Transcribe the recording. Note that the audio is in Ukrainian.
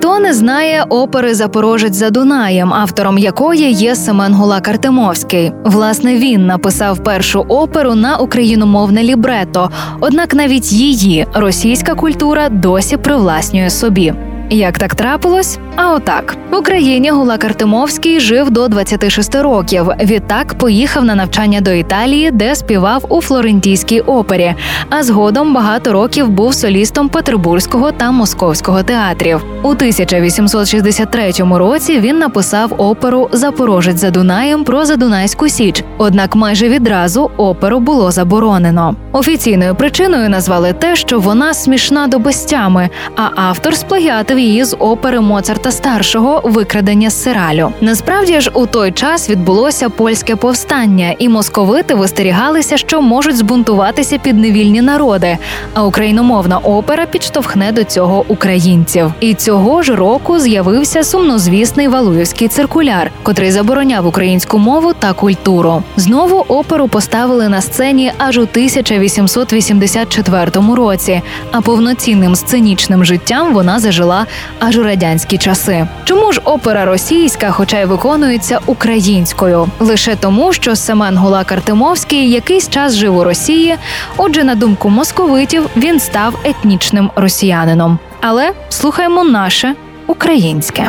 Хто не знає опери Запорожець за Дунаєм, автором якої є Семен Гулак Артемовський. Власне, він написав першу оперу на україномовне лібрето. Однак навіть її російська культура досі привласнює собі. Як так трапилось? А отак в Україні Гулак Артемовський жив до 26 років. Відтак поїхав на навчання до Італії, де співав у флорентійській опері. А згодом багато років був солістом Петербурзького та Московського театрів. У 1863 році він написав оперу Запорожець за Дунаєм про Задунайську Січ. Однак майже відразу оперу було заборонено. Офіційною причиною назвали те, що вона смішна до безтями, а автор сплагіатив її з опери Моцарта старшого викрадення сиралю. Насправді ж у той час відбулося польське повстання, і московити вистерігалися, що можуть збунтуватися підневільні народи. А україномовна опера підштовхне до цього українців. І цього ж року з'явився сумнозвісний Валуївський циркуляр, котрий забороняв українську мову та культуру. Знову оперу поставили на сцені аж у 1884 році. А повноцінним сценічним життям вона зажила аж у радянські часи. Чому ж опера російська, хоча й виконується українською? Лише тому, що Семен Гулак Артемовський якийсь час жив у Росії. Отже, на думку московитів, він став етнічним росіянином. Але слухаймо наше українське.